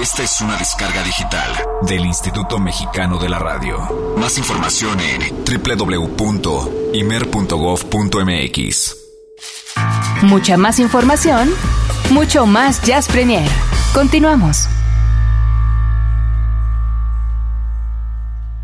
Esta es una descarga digital del Instituto Mexicano de la Radio. Más información en www.imer.gov.mx. Mucha más información, mucho más Jazz Premier. Continuamos.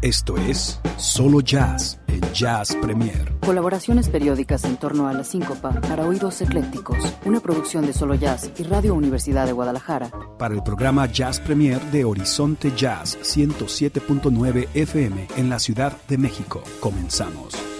Esto es Solo Jazz en Jazz Premier. Colaboraciones periódicas en torno a la síncopa para oídos eclécticos. Una producción de Solo Jazz y Radio Universidad de Guadalajara. Para el programa Jazz Premier de Horizonte Jazz 107.9 FM en la Ciudad de México. Comenzamos.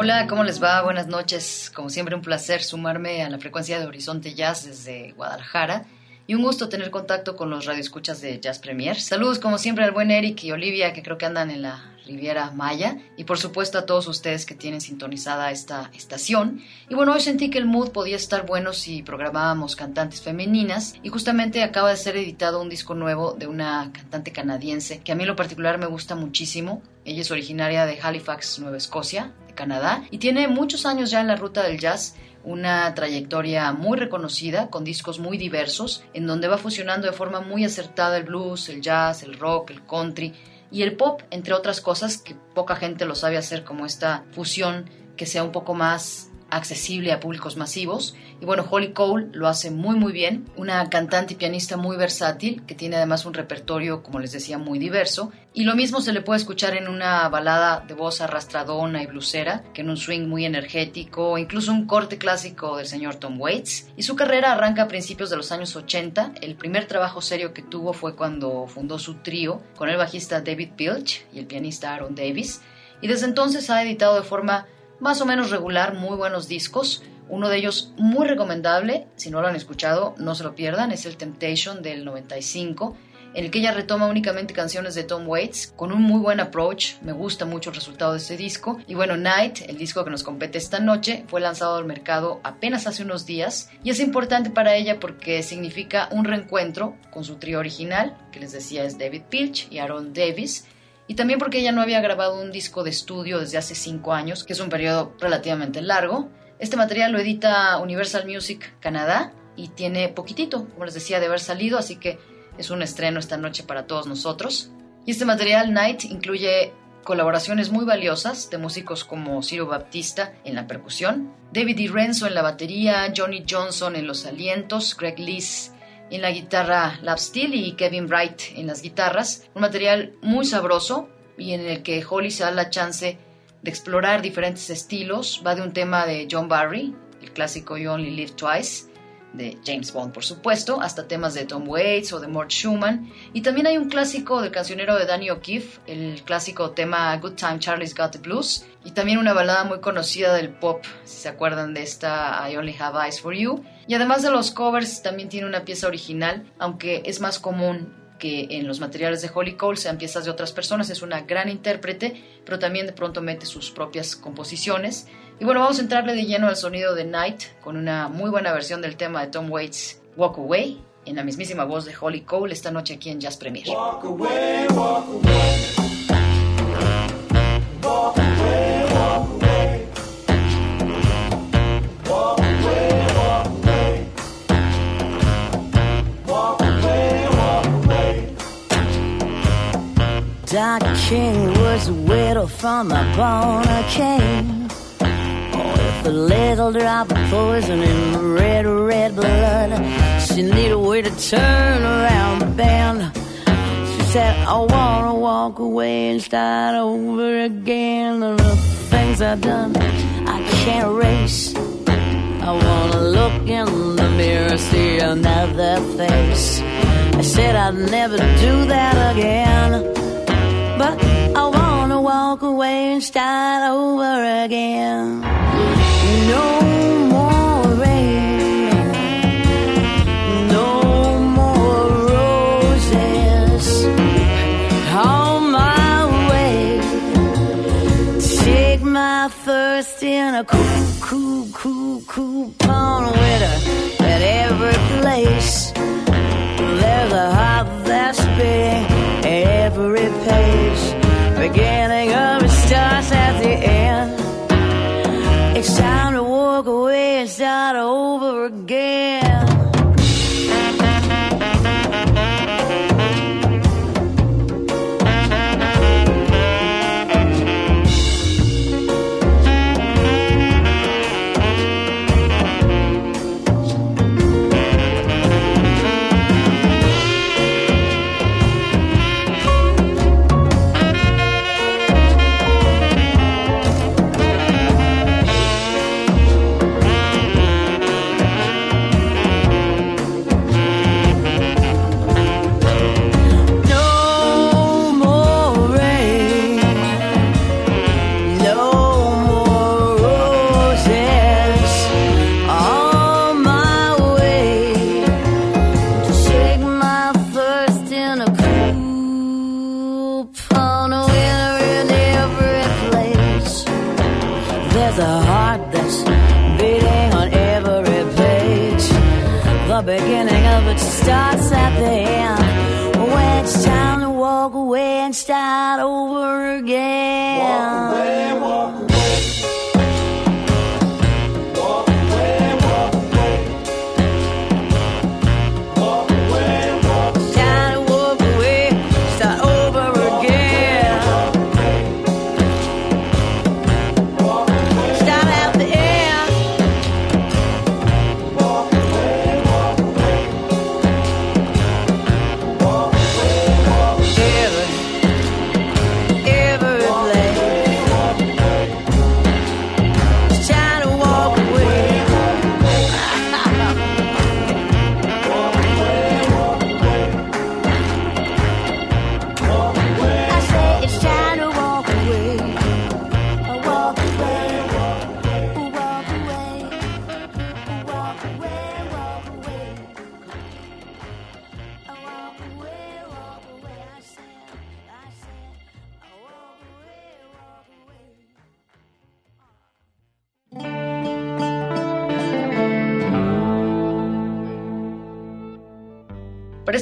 Hola, ¿cómo les va? Buenas noches. Como siempre, un placer sumarme a la frecuencia de Horizonte Jazz desde Guadalajara y un gusto tener contacto con los radioescuchas de Jazz Premier. Saludos, como siempre, al buen Eric y Olivia, que creo que andan en la Riviera Maya, y por supuesto a todos ustedes que tienen sintonizada esta estación. Y bueno, hoy sentí que el mood podía estar bueno si programábamos cantantes femeninas, y justamente acaba de ser editado un disco nuevo de una cantante canadiense que a mí lo particular me gusta muchísimo. Ella es originaria de Halifax, Nueva Escocia, Canadá, y tiene muchos años ya en la ruta del jazz una trayectoria muy reconocida, con discos muy diversos, en donde va fusionando de forma muy acertada el blues, el jazz, el rock, el country y el pop, entre otras cosas que poca gente lo sabe hacer, como esta fusión que sea un poco más accesible a públicos masivos. Y bueno, Holly Cole lo hace muy muy bien, una cantante y pianista muy versátil, que tiene además un repertorio, como les decía, muy diverso. Y lo mismo se le puede escuchar en una balada de voz arrastradona y blusera, que en un swing muy energético, incluso un corte clásico del señor Tom Waits. Y su carrera arranca a principios de los años 80. El primer trabajo serio que tuvo fue cuando fundó su trío con el bajista David Pilch y el pianista Aaron Davis. Y desde entonces ha editado de forma más o menos regular, muy buenos discos. Uno de ellos muy recomendable, si no lo han escuchado, no se lo pierdan, es el Temptation del 95, en el que ella retoma únicamente canciones de Tom Waits con un muy buen approach. Me gusta mucho el resultado de este disco. Y bueno, Night, el disco que nos compete esta noche, fue lanzado al mercado apenas hace unos días y es importante para ella porque significa un reencuentro con su trío original, que les decía es David Pilch y Aaron Davis y también porque ella no había grabado un disco de estudio desde hace cinco años, que es un periodo relativamente largo. Este material lo edita Universal Music Canadá y tiene poquitito, como les decía, de haber salido, así que es un estreno esta noche para todos nosotros. Y este material, Night, incluye colaboraciones muy valiosas de músicos como Ciro Baptista en la percusión, David. Renzo en la batería, Johnny Johnson en los alientos, Greg Lees en la guitarra lap steel y Kevin Bright en las guitarras. Un material muy sabroso y en el que Holly se da la chance de explorar diferentes estilos. Va de un tema de John Barry, el clásico You Only Live Twice, de James Bond, por supuesto, hasta temas de Tom Waits o de Mort Schumann. Y también hay un clásico del cancionero de Danny O'Keefe, el clásico tema Good Time Charlie's Got the Blues. Y también una balada muy conocida del pop, si se acuerdan de esta I Only Have Eyes for You. Y además de los covers, también tiene una pieza original, aunque es más común que en los materiales de Holly Cole sean piezas de otras personas. Es una gran intérprete, pero también de pronto mete sus propias composiciones. Y bueno, vamos a entrarle de lleno al sonido de Night con una muy buena versión del tema de Tom Waits, Walk Away, en la mismísima voz de Holly Cole esta noche aquí en Jazz Premier. Walk away, walk away. Walk away, Doc King was a widow from a born king. a little drop of poison in the red, red blood. She need a way to turn around the bend. She said, I wanna walk away and start over again. The things I've done, I can't erase. I wanna look in the mirror, see another face. I said I'd never do that again. But I wanna walk away and start over again no more rain, no more roses on my way. Take my first in a cool, cool, cool, coupon with her at every place. There's a heart that's beating every page, beginning of it starts at the end. It's time to walk away and start over again.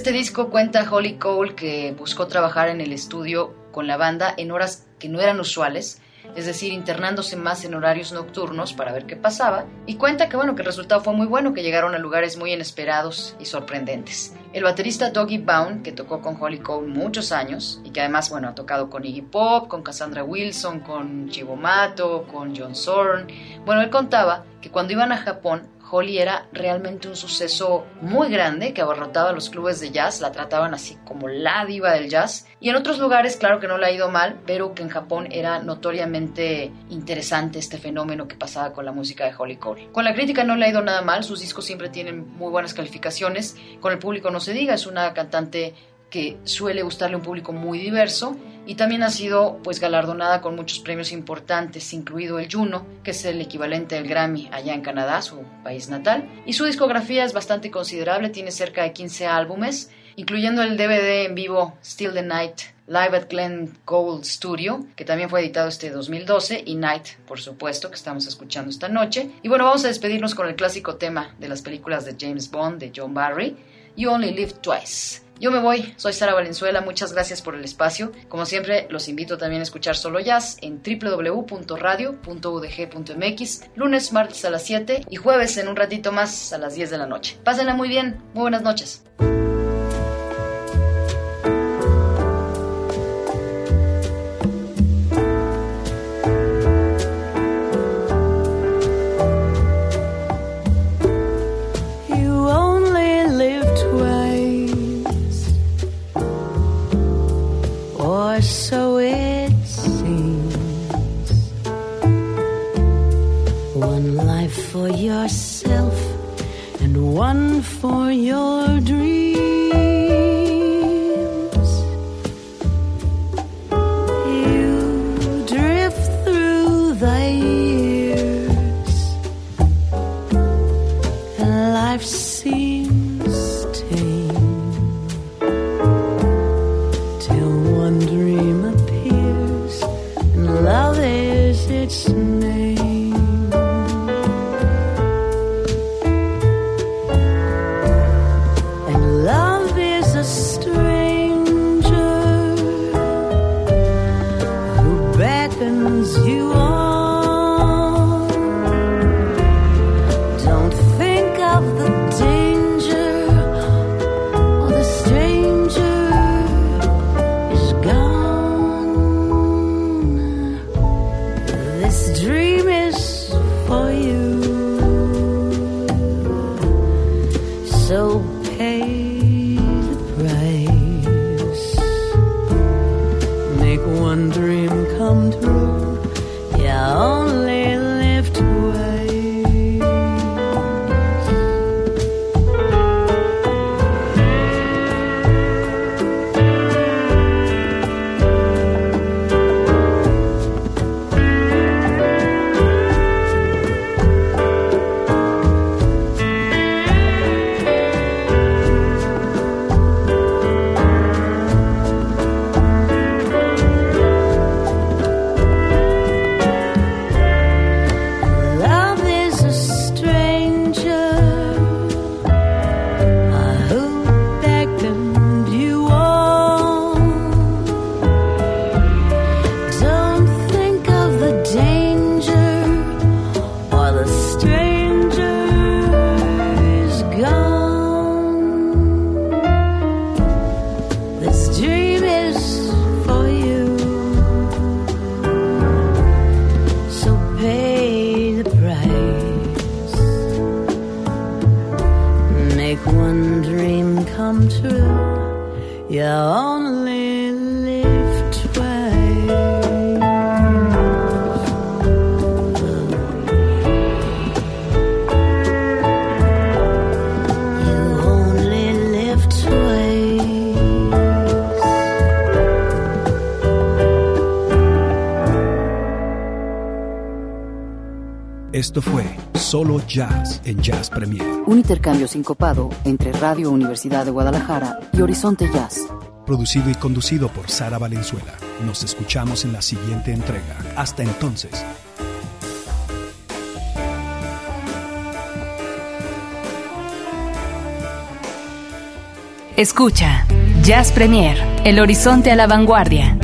Este disco cuenta Holly Cole que buscó trabajar en el estudio con la banda en horas que no eran usuales, es decir, internándose más en horarios nocturnos para ver qué pasaba, y cuenta que bueno, que el resultado fue muy bueno, que llegaron a lugares muy inesperados y sorprendentes. El baterista Doggy Bound, que tocó con Holly Cole muchos años y que además bueno, ha tocado con Iggy Pop, con Cassandra Wilson, con Chivo Mato, con John Zorn, bueno, él contaba que cuando iban a Japón Holly era realmente un suceso muy grande que abarrotaba los clubes de jazz, la trataban así como la diva del jazz. Y en otros lugares, claro que no le ha ido mal, pero que en Japón era notoriamente interesante este fenómeno que pasaba con la música de Holly Cole. Con la crítica no le ha ido nada mal, sus discos siempre tienen muy buenas calificaciones, con el público no se diga, es una cantante que suele gustarle a un público muy diverso y también ha sido pues galardonada con muchos premios importantes, incluido el Juno, que es el equivalente del Grammy allá en Canadá, su país natal, y su discografía es bastante considerable, tiene cerca de 15 álbumes, incluyendo el DVD en vivo Still the Night Live at Glen Gold Studio, que también fue editado este 2012, y Night, por supuesto, que estamos escuchando esta noche. Y bueno, vamos a despedirnos con el clásico tema de las películas de James Bond, de John Barry, You Only Live Twice. Yo me voy, soy Sara Valenzuela, muchas gracias por el espacio. Como siempre, los invito también a escuchar Solo Jazz en www.radio.udg.mx, lunes, martes a las 7 y jueves en un ratito más a las 10 de la noche. Pásenla muy bien, muy buenas noches. Jazz en Jazz Premier. Un intercambio sincopado entre Radio Universidad de Guadalajara y Horizonte Jazz. Producido y conducido por Sara Valenzuela. Nos escuchamos en la siguiente entrega. Hasta entonces. Escucha Jazz Premier, el horizonte a la vanguardia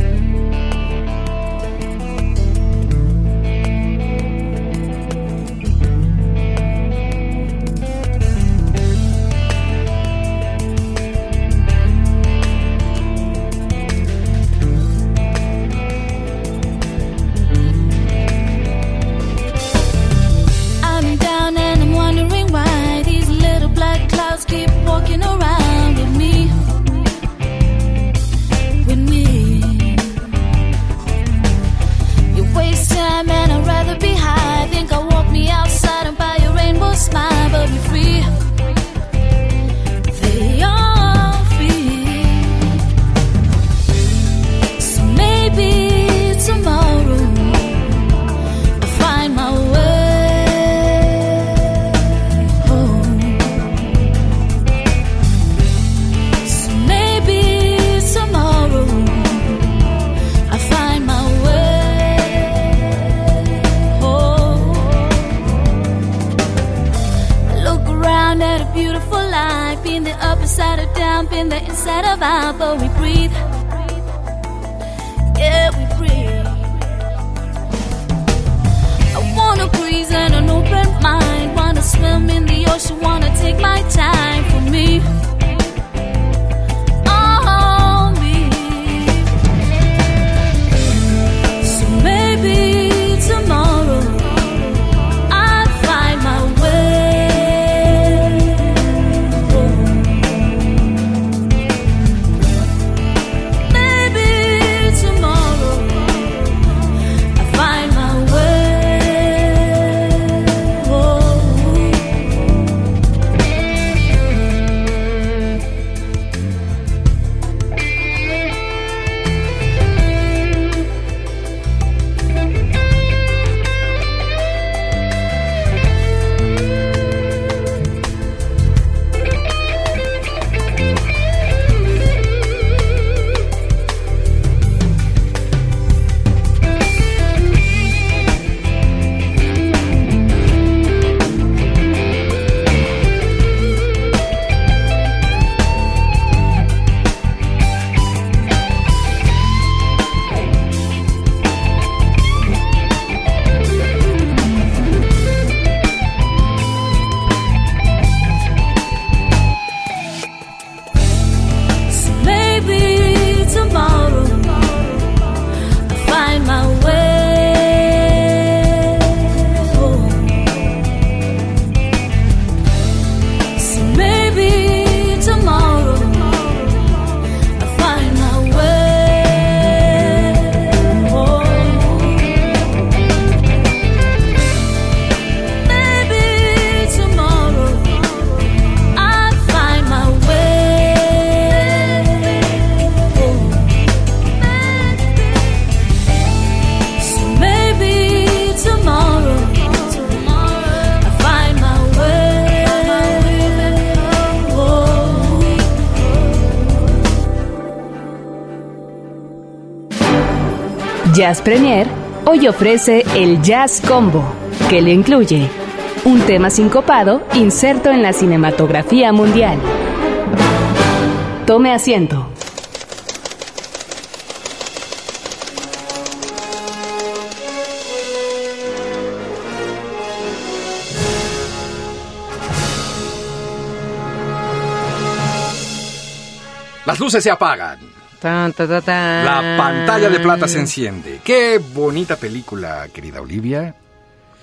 Jazz Premier hoy ofrece el Jazz Combo, que le incluye un tema sincopado inserto en la cinematografía mundial. Tome asiento. Las luces se apagan. Tan, ta, ta, tan. La pantalla de plata se enciende. Qué bonita película, querida Olivia.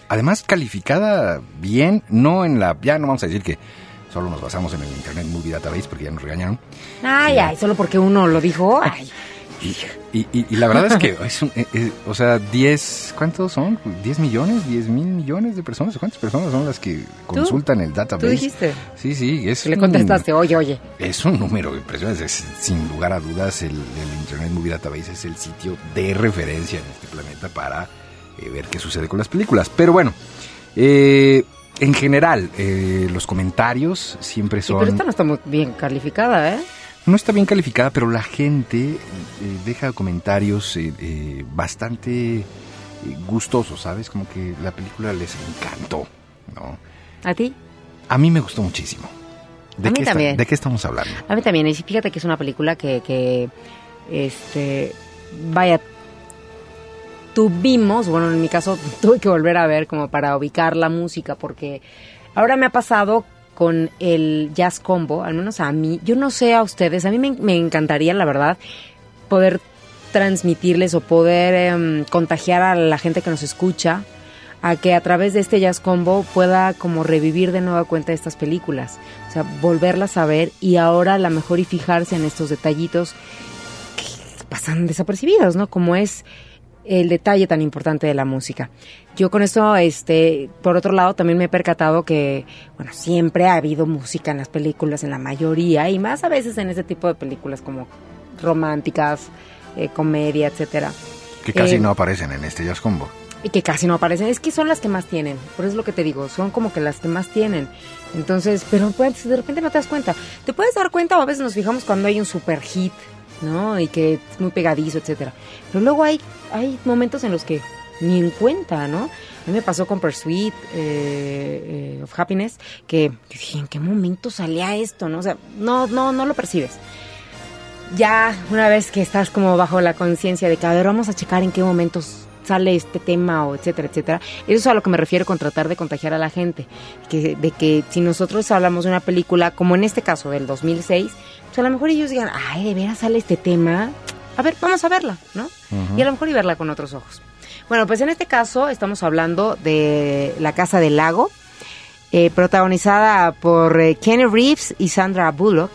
Además, calificada bien, no en la... Ya no vamos a decir que solo nos basamos en el Internet Movie Database porque ya nos regañaron. Ay, ay, solo porque uno lo dijo. Ay. Y, y- y- la verdad es que es un... eh, eh, o sea, 10... ¿Cuántos son? ¿10 millones? ¿10 mil millones de personas? ¿Cuántas personas son las que consultan el database? ¿Tú dijiste? Sí, sí, es Le un- contestaste, oye, oye. Es un número impresionante. Es, sin lugar a dudas, el, el Internet Movie Database es el sitio de referencia en este planeta para eh, ver qué sucede con las películas. Pero bueno, eh, en general, eh, los comentarios siempre Sí, son... pero esta no está muy bien calificada, ¿eh? No está bien calificada, pero la gente eh, deja comentarios eh, eh, bastante eh, gustosos, ¿sabes? Como que la película les encantó, ¿no? ¿A ti? A mí me gustó muchísimo. ¿De A mí qué está- también. ¿De qué estamos hablando? A mí también. Y fíjate que es una película que, que este, vaya, tuvimos, bueno, en mi caso tuve que volver a ver como para ubicar la música, porque ahora me ha pasado con el jazz combo, al menos a mí, yo no sé a ustedes, a mí me, encantaría, la verdad, poder transmitirles o poder em, contagiar a la gente que nos escucha a que a través de este jazz combo pueda como revivir de nueva cuenta estas películas, o sea, volverlas a ver y ahora a lo mejor y fijarse en estos detallitos que pasan desapercibidos, ¿no? Como es el detalle tan importante de la música. Yo con esto, este, por otro lado, también me he percatado que, bueno, siempre ha habido música en las películas, en la mayoría, y más a veces en ese tipo de películas como románticas, eh, comedia, etcétera. Que casi Eh, no aparecen en este Jazz Combo. y que casi no aparecen. Es que son las que más tienen. Por eso es lo que te digo. Son como que las que más tienen. Entonces, pero pues, de repente no te das cuenta. Te puedes dar cuenta o a veces nos fijamos cuando hay un super hit, ¿no? Y que es muy pegadizo, etcétera. Pero luego hay, hay momentos en los que ni en cuenta, ¿no? A mí me pasó con Pursuit eh, eh, of Happiness, que dije, ¿en qué momento salía esto, no? O sea, no, no, no lo percibes ya una vez que estás como bajo la conciencia de que, a ver, vamos a checar en qué momentos sale este tema o etcétera, etcétera. Eso es a lo que me refiero con tratar de contagiar a la gente. Que, de que si nosotros hablamos de una película, como en este caso del 2006, a lo mejor ellos digan, ay, de veras sale este tema. A ver, vamos a verla, ¿no? Y a lo mejor y verla con otros ojos. Bueno, pues en este caso estamos hablando de La Casa del Lago, eh, protagonizada por eh, Kenny Reeves y Sandra Bullock.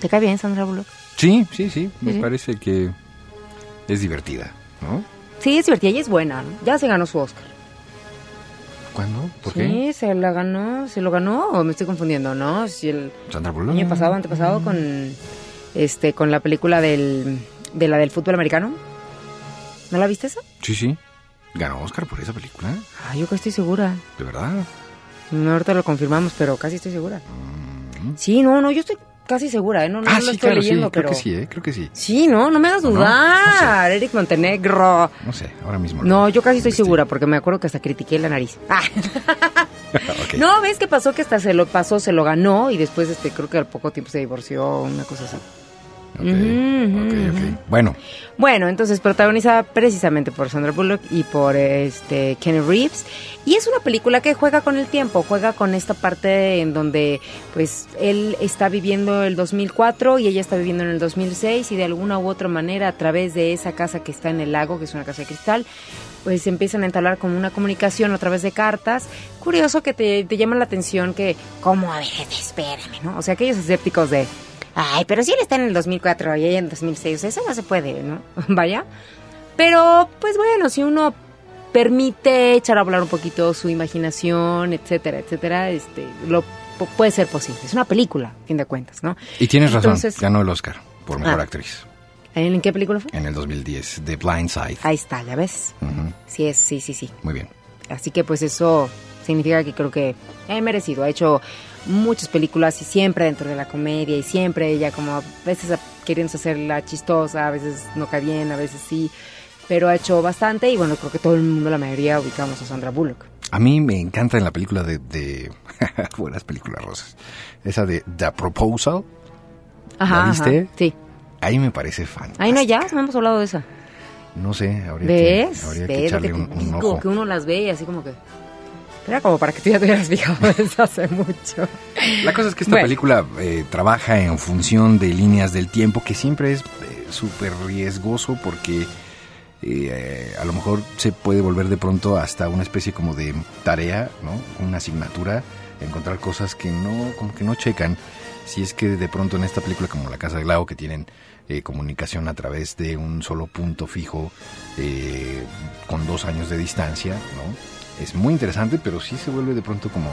¿Te cae bien Sandra Bullock? Sí, sí, sí. Me Sí, sí. parece que es divertida, ¿no? Sí, es divertida y es buena. ¿no? Ya se ganó su Oscar. ¿Cuándo? ¿Por sí, qué? se la ganó, se lo ganó o me estoy confundiendo, ¿no? Si el Sandra Bullock. año pasado, antepasado con este con la película del de la del fútbol americano. ¿No la viste esa? Sí, sí. Ganó Oscar por esa película, Ah, yo casi estoy segura. de verdad. No, ahorita lo confirmamos, pero casi estoy segura. Sí, no, no, yo estoy casi segura, ¿eh? No, no ah, lo sí, estoy claro, leyendo, sí. pero... Creo que sí, ¿eh? Creo que sí. Sí, no, no me hagas dudar, Eric Montenegro. No sé, ahora mismo. No, yo casi estoy segura, porque me acuerdo que hasta critiqué la nariz. Ah. No, ¿ves qué pasó? Que hasta se lo pasó, se lo ganó y después este creo que al poco tiempo se divorció, una cosa así. Bueno, Bueno, entonces protagonizada precisamente por Sandra Bullock y por este Kenny Reeves y es una película que juega con el tiempo, juega con esta parte en donde pues él está viviendo el 2004 y ella está viviendo en el 2006 y de alguna u otra manera a través de esa casa que está en el lago, que es una casa de cristal, pues empiezan a entablar como una comunicación a través de cartas. Curioso que te, te llama la atención que, ¿cómo? A ver, espérame, ¿no? O sea, aquellos escépticos de, ay, pero si él está en el 2004 y ella en el 2006, o sea, eso no se puede, ¿no? Vaya. Pero, pues bueno, si uno permite echar a volar un poquito su imaginación, etcétera, etcétera, este, lo pu- puede ser posible. Es una película, a fin de cuentas, ¿no? y tienes razón, Entonces- ganó el Oscar por mejor Ah. actriz ¿En qué película fue? en el 2010, The Blind Side. Ahí está, ¿ya ves? Ujú, Sí es, sí, sí, sí. Muy bien. Así que pues eso significa que creo que he merecido. Ha hecho muchas películas y siempre dentro de la comedia y siempre ella como a veces queriéndose hacer la chistosa, a veces no cae bien, a veces sí. pero ha hecho bastante y bueno, creo que todo el mundo, la mayoría, ubicamos a Sandra Bullock. A mí me encanta en la película de... de buenas películas rosas. Esa de The Proposal. Ajá, ¿La viste? ajá, sí. Ahí me parece fantástica. Ahí no, ya, no hemos hablado de esa. No sé, habría ¿Ves? que, habría que ¿Ves lo echarle que un, un digo? ojo. Que uno las ve y así como que... Era como para que tú ya te hubieras fijado desde hace mucho. La cosa es que esta Bueno. película eh, trabaja en función de líneas del tiempo, que siempre es eh, súper riesgoso porque eh, a lo mejor se puede volver de pronto hasta una especie como de tarea, ¿no? Una asignatura, encontrar cosas que no, como que no checan. Si es que de pronto en esta película como La Casa de Lago, que tienen eh, comunicación a través de un solo punto fijo, eh, con dos años de distancia, ¿no? Es muy interesante, pero sí se vuelve de pronto como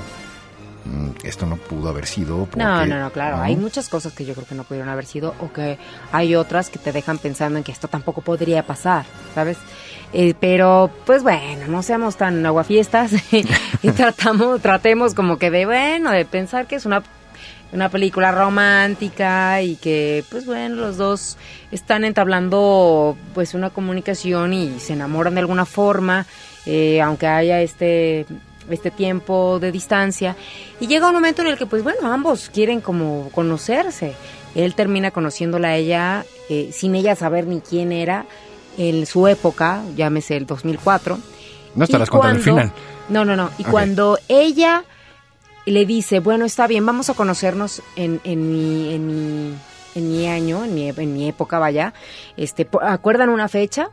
mm, esto no pudo haber sido. Porque, No, no, no, claro. Hay muchas cosas que yo creo que no pudieron haber sido o que hay otras que te dejan pensando en que esto tampoco podría pasar, ¿sabes? Eh, pero, pues bueno, no seamos tan aguafiestas y tratamos, tratemos como que de, bueno, de pensar que es una, una película romántica y que, pues bueno, los dos están entablando pues una comunicación y se enamoran de alguna forma, eh, aunque haya este este tiempo de distancia. Y llega un momento en el que pues bueno ambos quieren como conocerse. Él termina conociéndola a ella eh, sin ella saber ni quién era en su época llámese el 2004 No estarás contando el final. no no no. Y cuando ella le dice bueno está bien vamos a conocernos en, en mi en mi en mi año en mi, en mi época vaya este acuerdan una fecha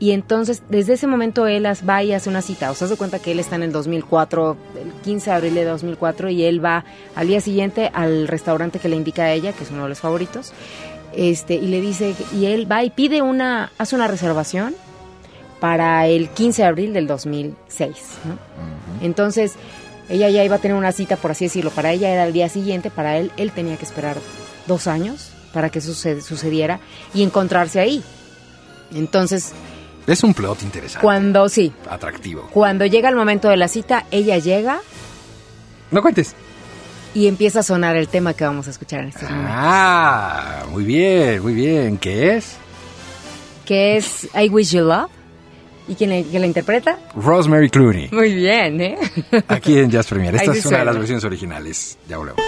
y entonces, desde ese momento él las va y hace una cita. O sea, se cuenta que él está en el 2004, el 15 de abril de 2004, y él va al día siguiente al restaurante que le indica a ella, que es uno de los favoritos, este, y le dice, y él va y pide una, hace una reservación para el 15 de abril del 2006. ¿no? Entonces, ella ya iba a tener una cita, por así decirlo, para ella era el día siguiente, para él, él tenía que esperar dos años para que eso sucediera y encontrarse ahí. Entonces, Es un plot interesante. cuando sí, Atractivo. cuando llega el momento de la cita, ella llega No cuentes. y empieza a sonar el tema que vamos a escuchar en este momento, Ah, muy bien, muy bien. ¿Qué es? que es I Wish You Love. ¿Y quién, le- quién la interpreta? Rosemary Clooney. Muy bien, ¿eh? Aquí en Jazz Premier. Esta es una de las versiones originales. Ya volvemos.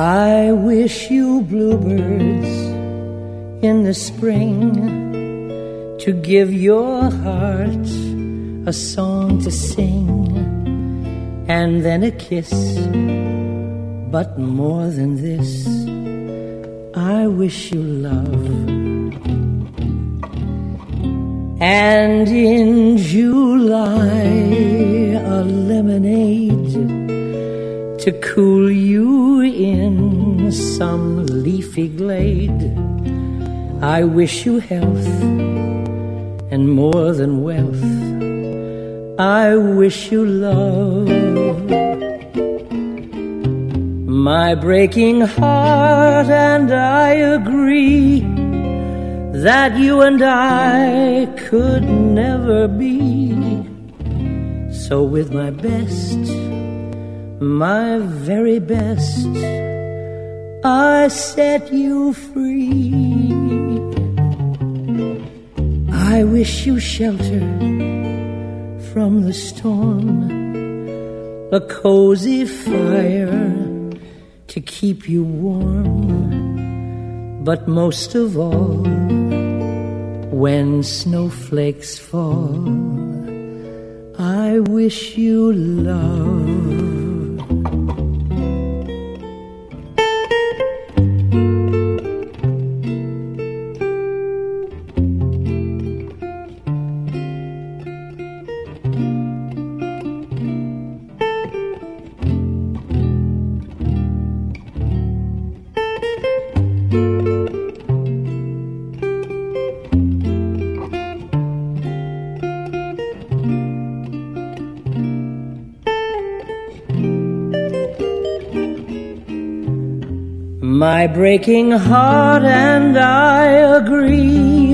I wish you bluebirds in the spring to give your heart a song to sing and then a kiss. But more than this, I wish you love. And in July, a lemonade to cool you in some leafy glade. I wish you health and more than wealth. I wish you love. My breaking heart and I agree that you and I could never be. So with my best my very best. I set you free. I wish you shelter from the storm, a cozy fire to keep you warm. But most of all, when snowflakes fall, I wish you love. Breaking heart and I agree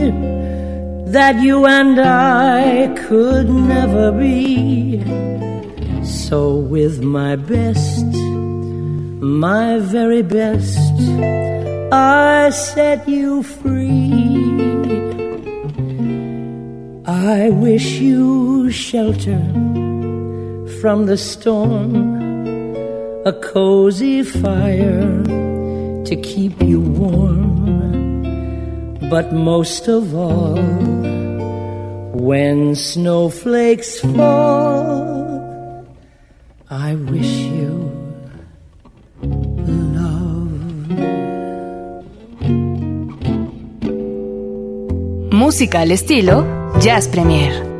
that you and I could never be. So, with my best, my very best. I set you free. I wish you shelter from the storm, a cozy fire to keep you warm. But most of all, when snowflakes fall, I wish you Música al estilo Jazz Premier.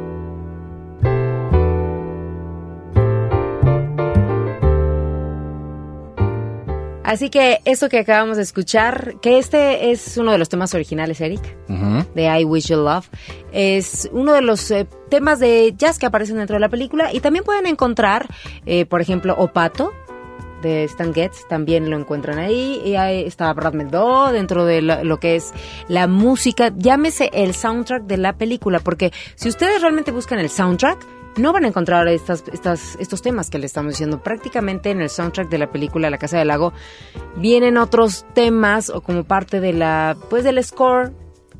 Así que eso que acabamos de escuchar, que este es uno de los temas originales, Eric, de I Wish You Love, es uno de los eh, temas de jazz que aparecen dentro de la película y también pueden encontrar, eh, por ejemplo, Opato, de Stan Getz, también lo encuentran ahí. Y ahí está Brad Meldó dentro de lo, lo, que es la música, llámese el soundtrack de la película, porque si ustedes realmente buscan el soundtrack, no van a encontrar estas, estas, estos temas que le estamos diciendo. Prácticamente en el soundtrack de la película La Casa del Lago vienen otros temas o como parte de la, pues del score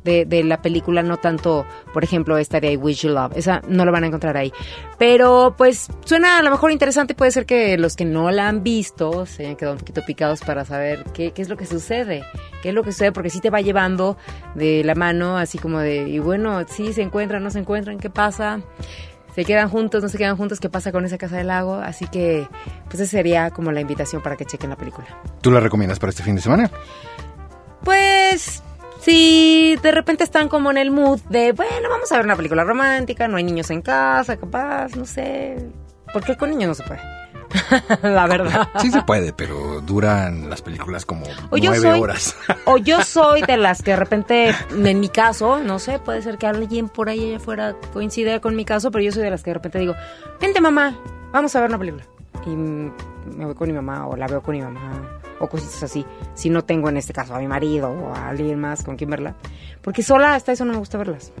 de, de, la película, no tanto, por ejemplo, esta de I Wish You Love. Esa no la van a encontrar ahí. Pero pues suena a lo mejor interesante. Puede ser que los que no la han visto se hayan quedado un poquito picados para saber qué, qué es lo que sucede. Qué es lo que sucede, porque sí te va llevando de la mano, así como de, y bueno, sí se encuentran, no se encuentran, ¿qué pasa? Se quedan juntos, no se quedan juntos, qué pasa con esa casa del lago. Así que, pues esa sería como la invitación para que chequen la película. ¿Tú la recomiendas para este fin de semana? Pues si de repente están como en el mood de, bueno, vamos a ver una película romántica, no hay niños en casa, capaz, no sé. Porque con niños no se puede. la verdad. Sí se puede, pero duran las películas como o nueve soy, horas. o yo soy de las que de repente, en mi caso, no sé, puede ser que alguien por ahí allá afuera coincida con mi caso, pero yo soy de las que de repente digo, vente mamá, vamos a ver una película. Y me voy con mi mamá o la veo con mi mamá o cositas así. Si no tengo en este caso a mi marido o a alguien más con quien verla. Porque sola hasta eso no me gusta verlas.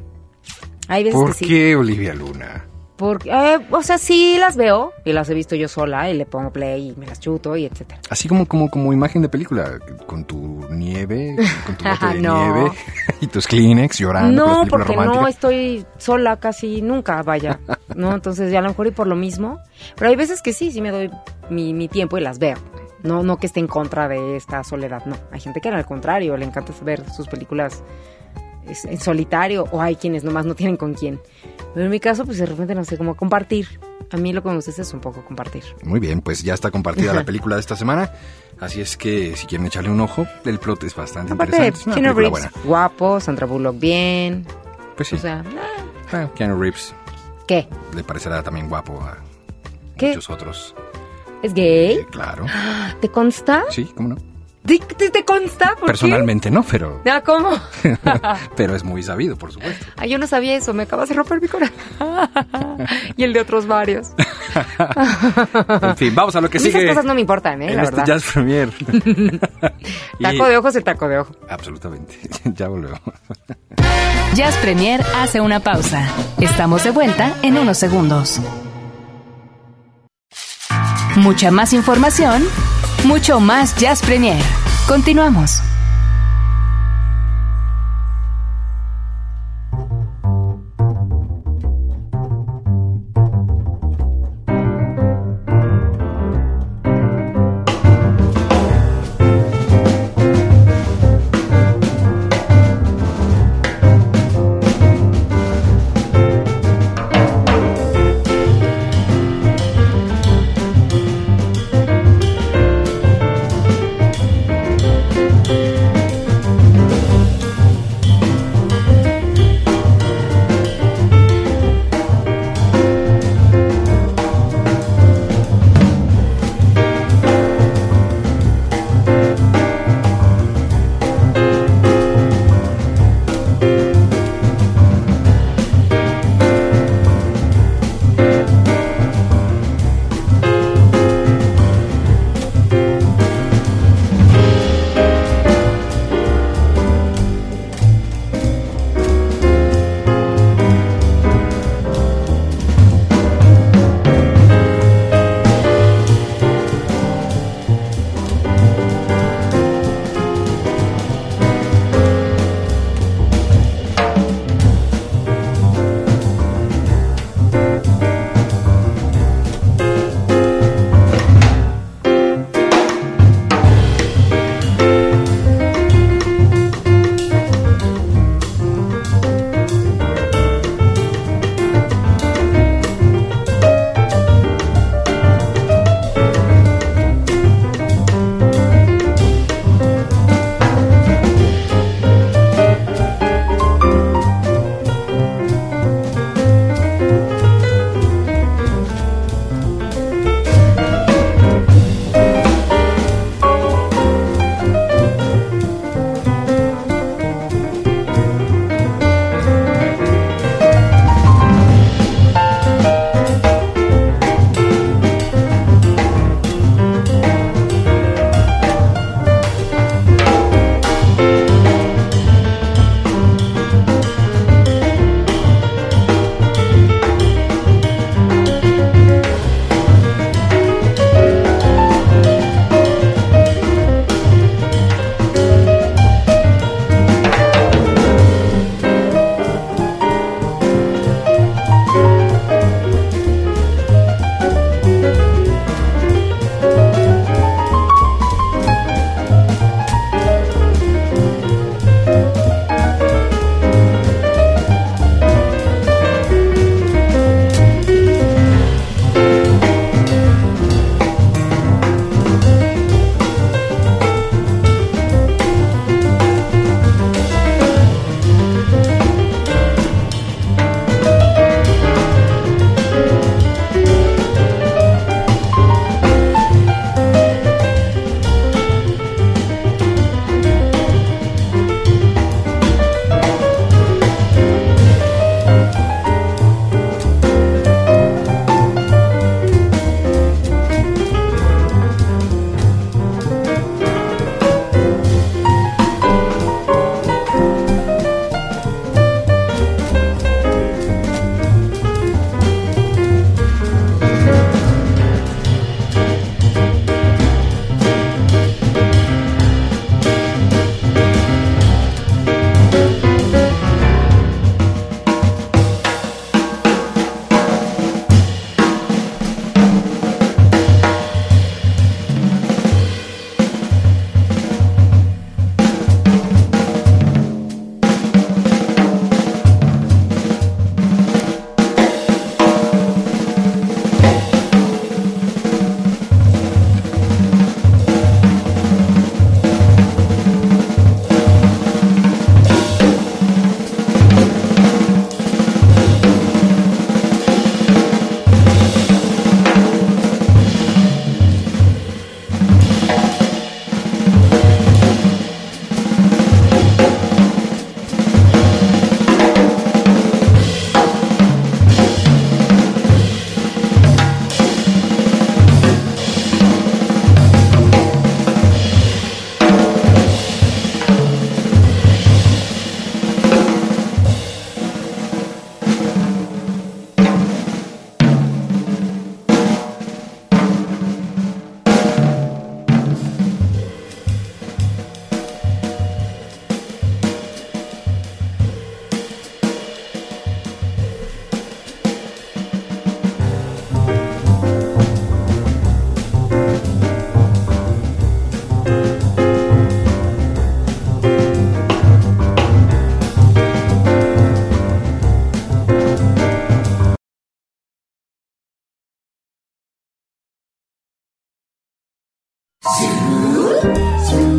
Hay veces ¿Por que sí. qué, Olivia Luna? Porque, eh, o sea, sí las veo y las he visto yo sola y le pongo play y me las chuto y etcétera. Así como, como, como imagen de película, con tu nieve, con tu bote de No. nieve y tus Kleenex llorando. No, porque no estoy sola casi nunca, vaya. ¿No? Entonces ya a lo mejor y por lo mismo. Pero hay veces que sí, sí me doy mi, mi tiempo y las veo. No, no que esté en contra de esta soledad, no. Hay gente que al contrario le encanta ver sus películas es- en solitario o hay quienes nomás no tienen con quién. Pero en mi caso, pues de repente no sé cómo compartir. A mí lo que me gusta es un poco compartir. Muy bien, pues ya está compartida la película de esta semana. Así es que si quieren echarle un ojo, el plot es bastante Aparte, interesante. Keanu Reeves, guapo, Sandra Bullock bien. Pues sí. O sea, Ah, Keanu Reeves ¿qué? le parecerá también guapo a ¿Qué? muchos otros. ¿Es gay? Eh, claro. ¿Te consta? Sí, cómo no. ¿Te, te- te consta? ¿Por qué? Personalmente no, pero, Ah, ¿cómo? pero es muy sabido, por supuesto. Ay, yo no sabía eso, me acabas de romper mi corazón. y el de otros varios. En fin, vamos a lo que A sigue. esas cosas no me importan, ¿eh? en La este verdad. Jazz Premier. Y- Taco de ojo es el taco de ojo. Absolutamente. ya volvemos. Jazz Premier hace una pausa. Estamos de vuelta en unos segundos. Mucha más información, mucho más Jazz Premier. Continuamos.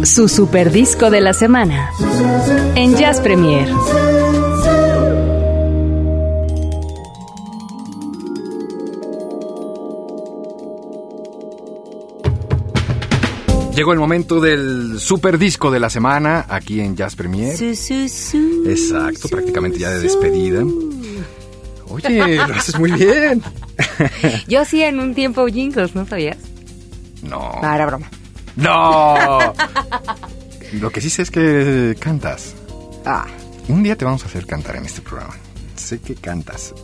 Su super disco de la semana en Jazz Premier. Llegó el momento del super disco de la semana aquí en Jazz Premier. Exacto, prácticamente ya de despedida. Oye, lo haces muy bien. Yo hacía en un tiempo jingles, ¿no sabías? No. No, era broma. No. Lo que sí sé es que cantas. Ah, Un día te vamos a hacer cantar en este programa. Sé que cantas.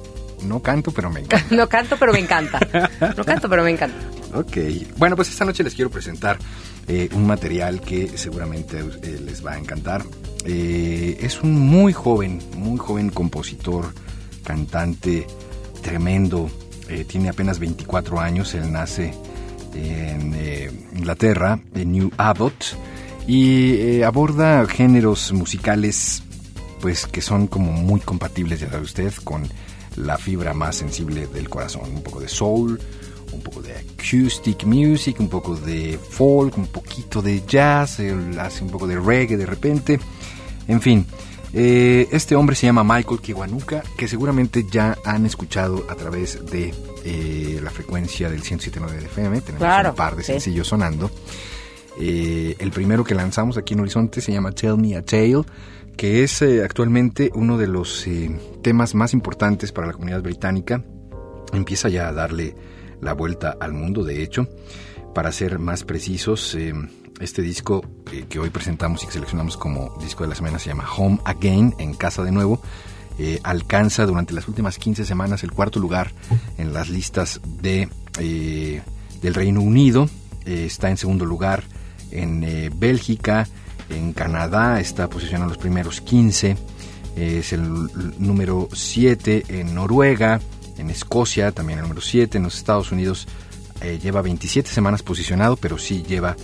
No canto, pero me encanta. no canto, pero me encanta. No canto, pero me encanta. Ok. Bueno, pues esta noche les quiero presentar eh, un material que seguramente eh, les va a encantar. Eh, es un muy joven, muy joven compositor, cantante, tremendo. Eh, tiene apenas 24 años. Él nace en Inglaterra, en New Abbott, y eh, aborda géneros musicales pues que son como muy compatibles, ya sabe usted, con la fibra más sensible del corazón. Un poco de soul, un poco de acoustic music, un poco de folk, un poquito de jazz, hace un poco de reggae de repente. En fin, eh, este hombre se llama Michael Kiwanuka, que seguramente ya han escuchado a través de eh, la frecuencia del 107.9 de FM. Tenemos Claro, un par de sí. sencillos sonando. Eh, el primero que lanzamos aquí en Horizonte se llama Tell Me a Tale, que es eh, actualmente uno de los eh, temas más importantes para la comunidad británica. Empieza ya a darle la vuelta al mundo, de hecho. Para ser más precisos, eh, este disco eh, que hoy presentamos y que seleccionamos como disco de la semana se llama Home Again, en casa de nuevo. Eh, alcanza durante las últimas 15 semanas el cuarto lugar en las listas de, eh, del Reino Unido. Eh, está en segundo lugar en Bélgica, en Canadá está posicionado en los primeros 15, eh, es el número 7 en Noruega, en Escocia también el número 7, en los Estados Unidos lleva 27 semanas posicionado, pero sí lleva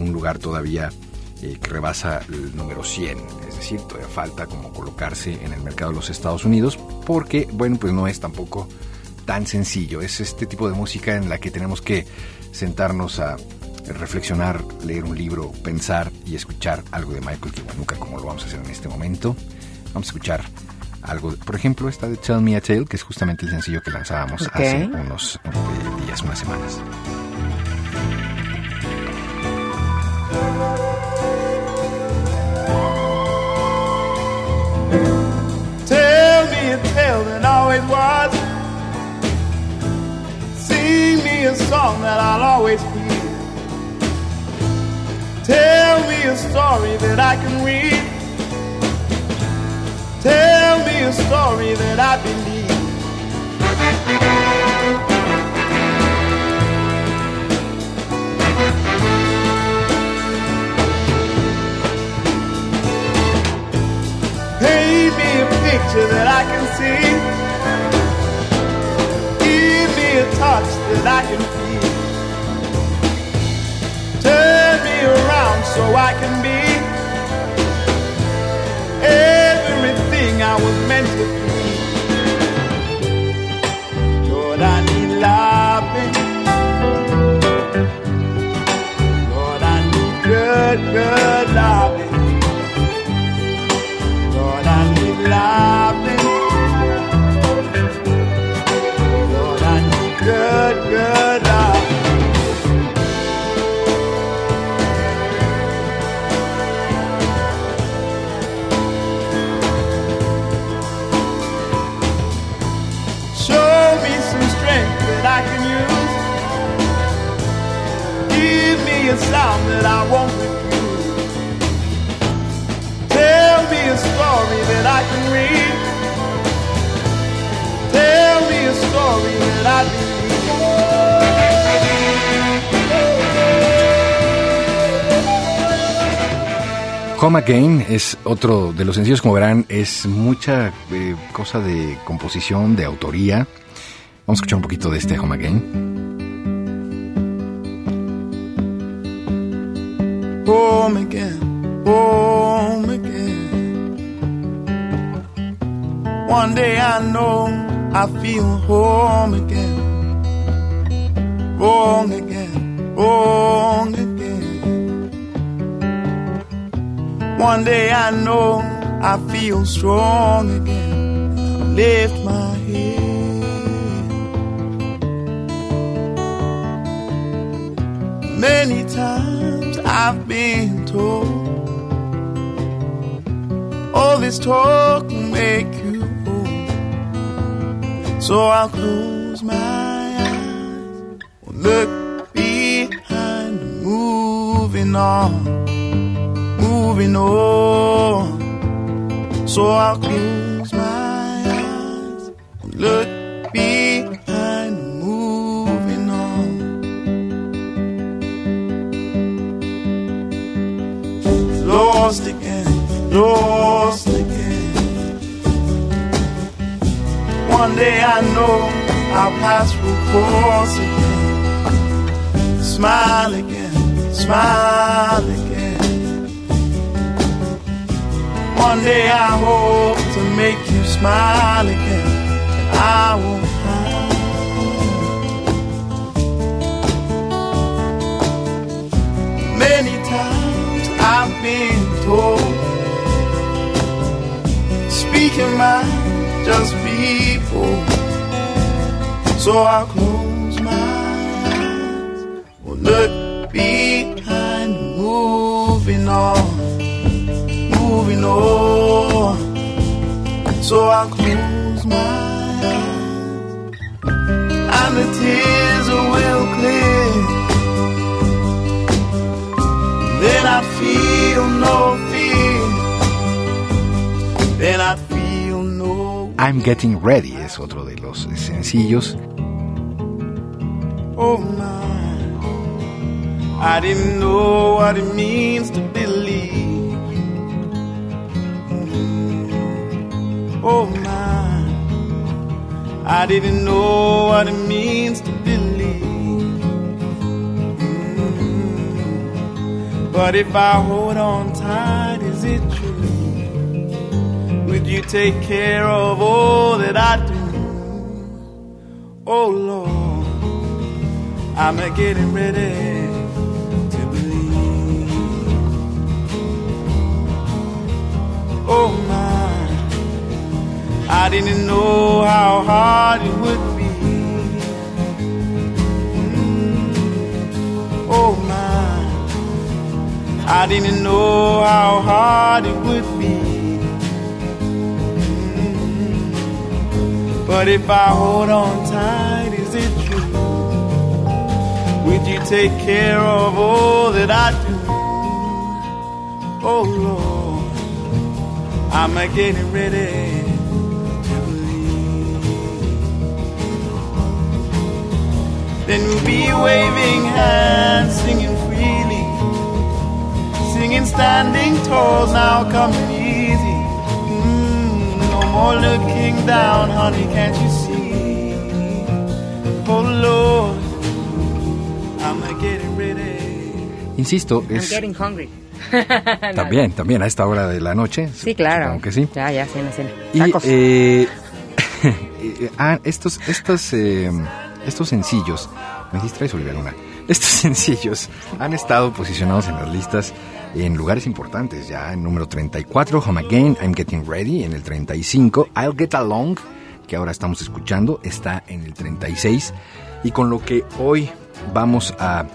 un lugar todavía eh, que rebasa el número 100, es decir, todavía falta como colocarse en el mercado de los Estados Unidos, porque, bueno, pues no es tampoco tan sencillo, es este tipo de música en la que tenemos que sentarnos a reflexionar, leer un libro, pensar y escuchar algo de Michael Kiwanuka como lo vamos a hacer en este momento. Vamos a escuchar algo, por ejemplo, esta de Tell Me a Tale, que es justamente el sencillo que lanzábamos hace unos eh, días, unas semanas. Always was. Sing me a song that I'll always hear. Tell me a story that I can read. Tell me a story that I believe. Paint me a picture that I can see. That I can feel. Turn me around so I can be Home Again es otro de los sencillos, como verán, es mucha eh, cosa de composición, de autoría. Vamos a escuchar un poquito de este Home Again. Home again, home again. One day I know I feel home again. Home again, home again. One day I know I feel strong again. Lift my head. Many times I've been told all this talk will make you old. So I'll close my eyes, look behind, moving on, moving on. So I'll close my eyes, look lost again. One day I know I'll pass through course again. Smile again, smile again. One day I hope to make you smile again. And I won't. Many times I've been told, speaking mind, just people. So I'll close my eyes, will look behind, moving on, moving on. So I'll close my eyes, and the tears will clear. Then I I'm Getting Ready es otro de los sencillos. Oh my, I didn't know what it means to believe. Oh my, I didn't know what it means to believe. Mm. But if I hold on tight, is it true? You take care of all that I do? Oh Lord. I'm a getting ready to believe. Oh my, I didn't know how hard it would be. Mm. Oh my, I didn't know how hard it would But if I hold on tight, is it true? Would you take care of all that I do? Oh Lord, I'm a getting ready. Then we'll be waving hands, singing freely, singing standing tall, now coming. Looking down, honey, can't you see? Oh Lord. Insisto, I'm es getting hungry. también, también a esta hora de la noche. Sí, claro. Supongo que sí. Ya, ya, cena, cena. Y Tacos. eh, eh, ah, estos, estos, eh, estos sencillos, me distraes, Olivia Luna. Estos sencillos han estado posicionados en las listas en lugares importantes. Ya en número 34, Home Again, I'm Getting Ready. En el 35, I'll Get Along, que ahora estamos escuchando, está en el 36. Y con lo que hoy vamos a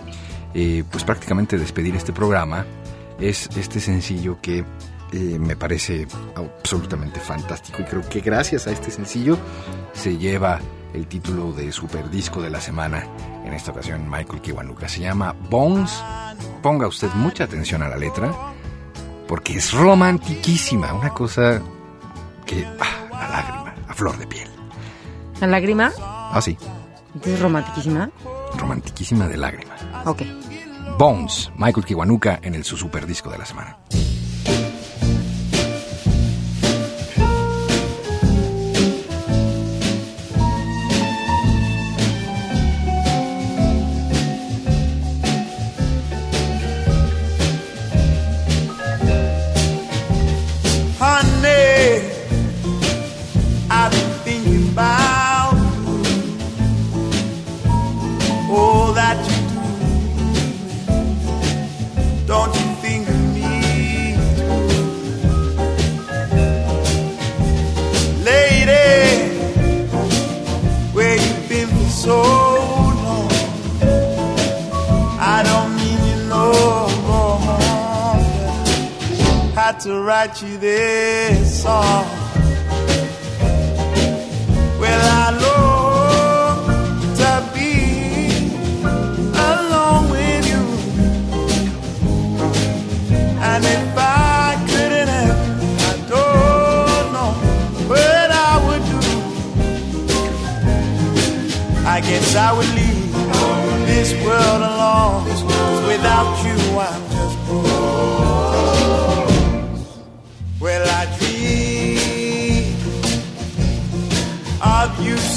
eh, pues prácticamente despedir este programa es este sencillo que eh, me parece absolutamente fantástico y creo que gracias a este sencillo se lleva el título de super disco de la semana en esta ocasión Michael Kiwanuka se llama Bones ponga usted mucha atención a la letra porque es romantiquísima una cosa que ah, a lágrima a flor de piel ¿La lágrima? ah sí ¿Es romantiquísima? romantiquísima de lágrima Ok. Bones, Michael Kiwanuka en el su super disco de la semana. To write you this song.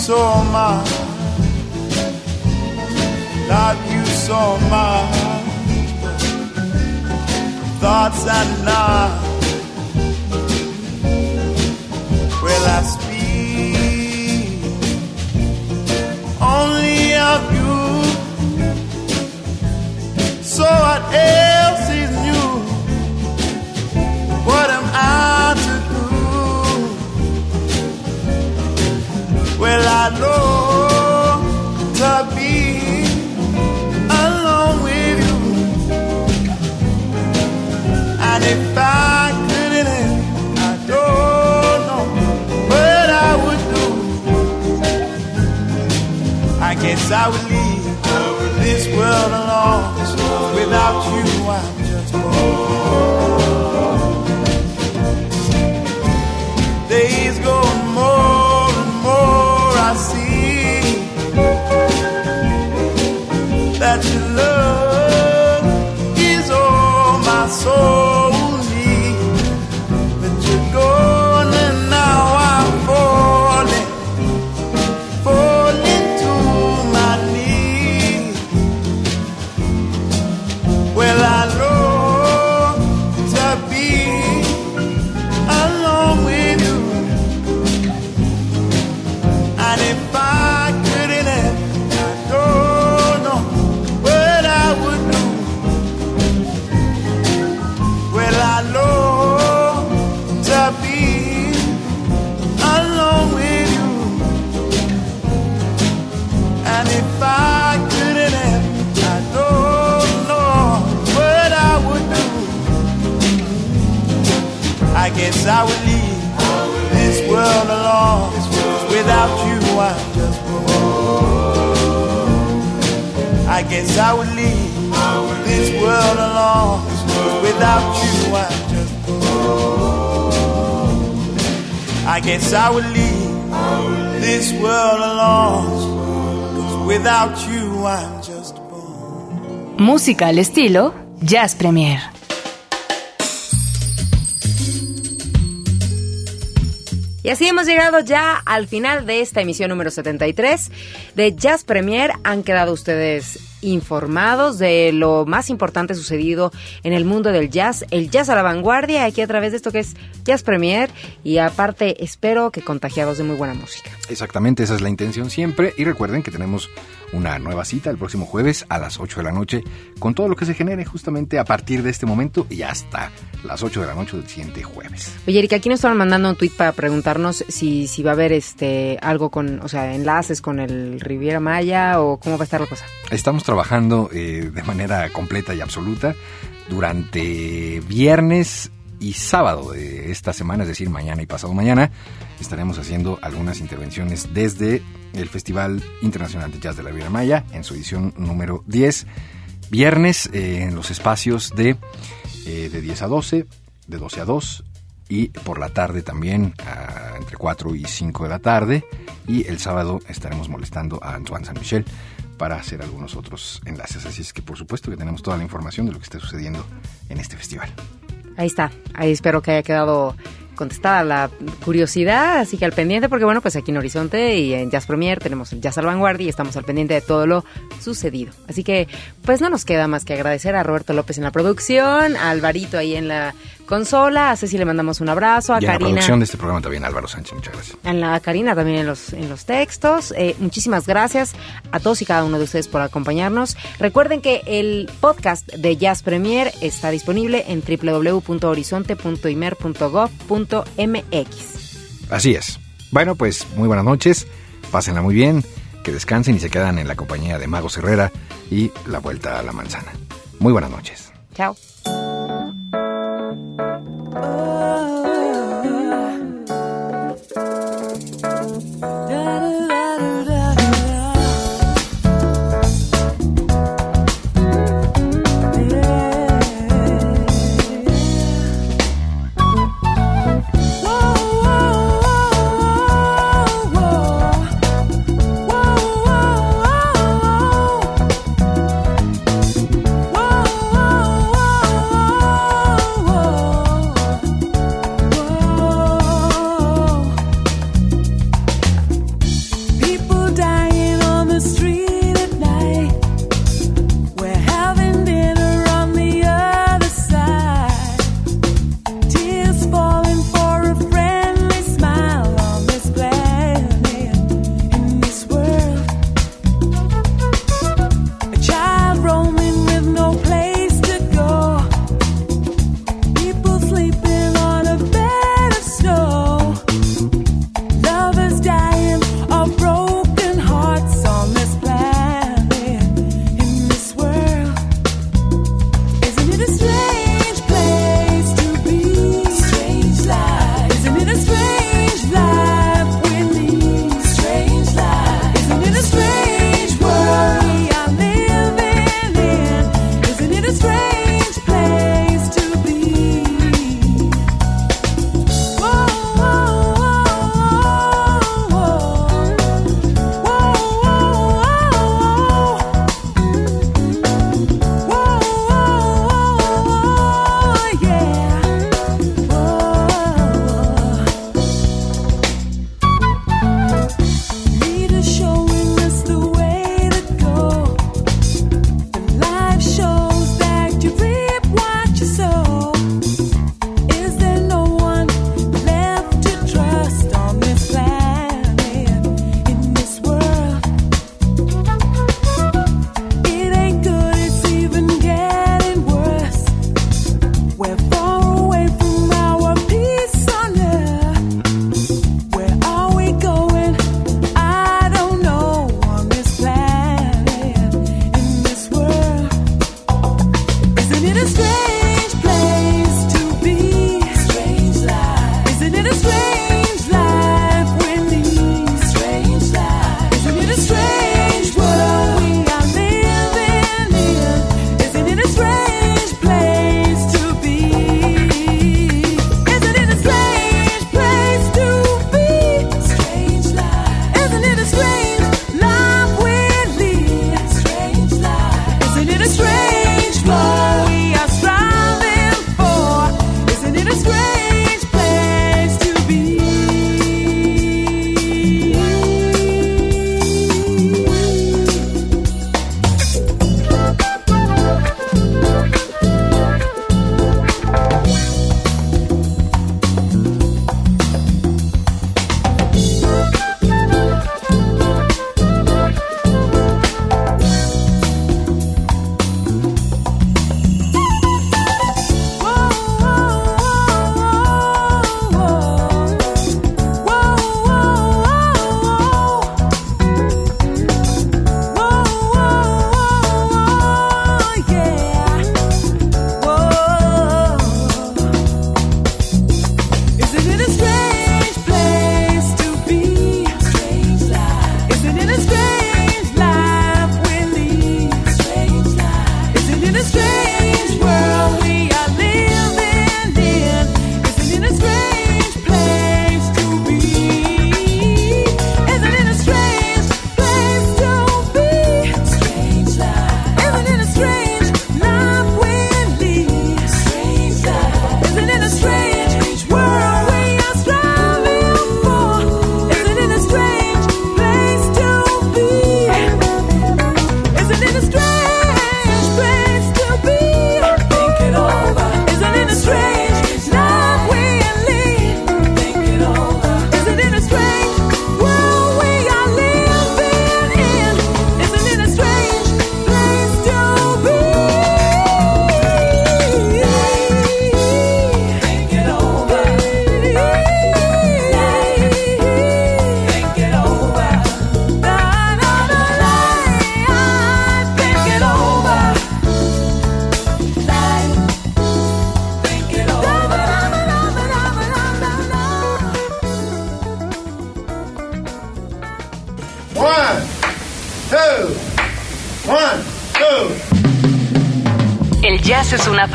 So much, love you so much. Thoughts are not. Well, I speak only of you. So what else is new? What am I I long to be alone with you, and if I couldn't, I don't know what I would do. I guess I would leave this world alone. Without you, I'm sou. Música al estilo Jazz Premier. Y así hemos llegado ya al final de esta emisión número 73 de Jazz Premier. Han quedado ustedes informados de lo más importante sucedido en el mundo del jazz, el jazz a la vanguardia, aquí a través de esto que es Jazz Premier y aparte espero que contagiados de muy buena música. Exactamente, esa es la intención siempre. Y recuerden que tenemos una nueva cita el próximo jueves a las 8 de la noche con todo lo que se genere justamente a partir de este momento y hasta las 8 de la noche del siguiente jueves. Oye, Erika, aquí nos estaban mandando un tweet para preguntarnos si, si va a haber este algo con, o sea, enlaces con el Riviera Maya o cómo va a estar la cosa. Estamos trabajando eh, de manera completa y absoluta durante viernes y sábado de esta semana, es decir, mañana y pasado mañana, estaremos haciendo algunas intervenciones desde el Festival Internacional de Jazz de la Riviera Maya en su edición número 10. Viernes eh, en los espacios de, eh, de 10 a 12, de 12 a 2 y por la tarde también a, entre 4 y 5 de la tarde y el sábado estaremos molestando a Antoine San Michel para hacer algunos otros enlaces. Así es que por supuesto que tenemos toda la información de lo que está sucediendo en este festival. Ahí está, ahí espero que haya quedado contestada la curiosidad, así que al pendiente, porque bueno, pues aquí en Horizonte y en Jazz Premier tenemos el Jazz al Vanguardia y estamos al pendiente de todo lo sucedido. Así que, pues no nos queda más que agradecer a Roberto López en la producción, a Alvarito ahí en la consola, a Ceci le mandamos un abrazo, a y en la producción de este programa también Álvaro Sánchez, muchas gracias. A la Karina también en los, en los textos. Eh, muchísimas gracias a todos y cada uno de ustedes por acompañarnos. Recuerden que el podcast de Jazz Premier está disponible en www.horizonte.imer.gov.mx. Así es. Bueno, pues muy buenas noches, pásenla muy bien, que descansen y se quedan en la compañía de Magos Herrera y la vuelta a la manzana. Muy buenas noches. Chao. Oh.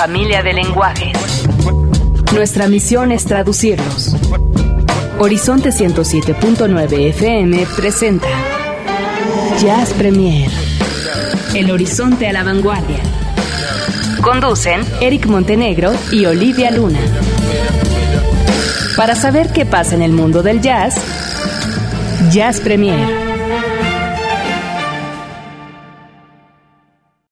Familia de lenguajes. Nuestra misión es traducirlos. Horizonte 107.9 FM presenta Jazz Premier. El horizonte a la vanguardia. Conducen Eric Montenegro y Olivia Luna. Para saber qué pasa en el mundo del jazz, Jazz Premier.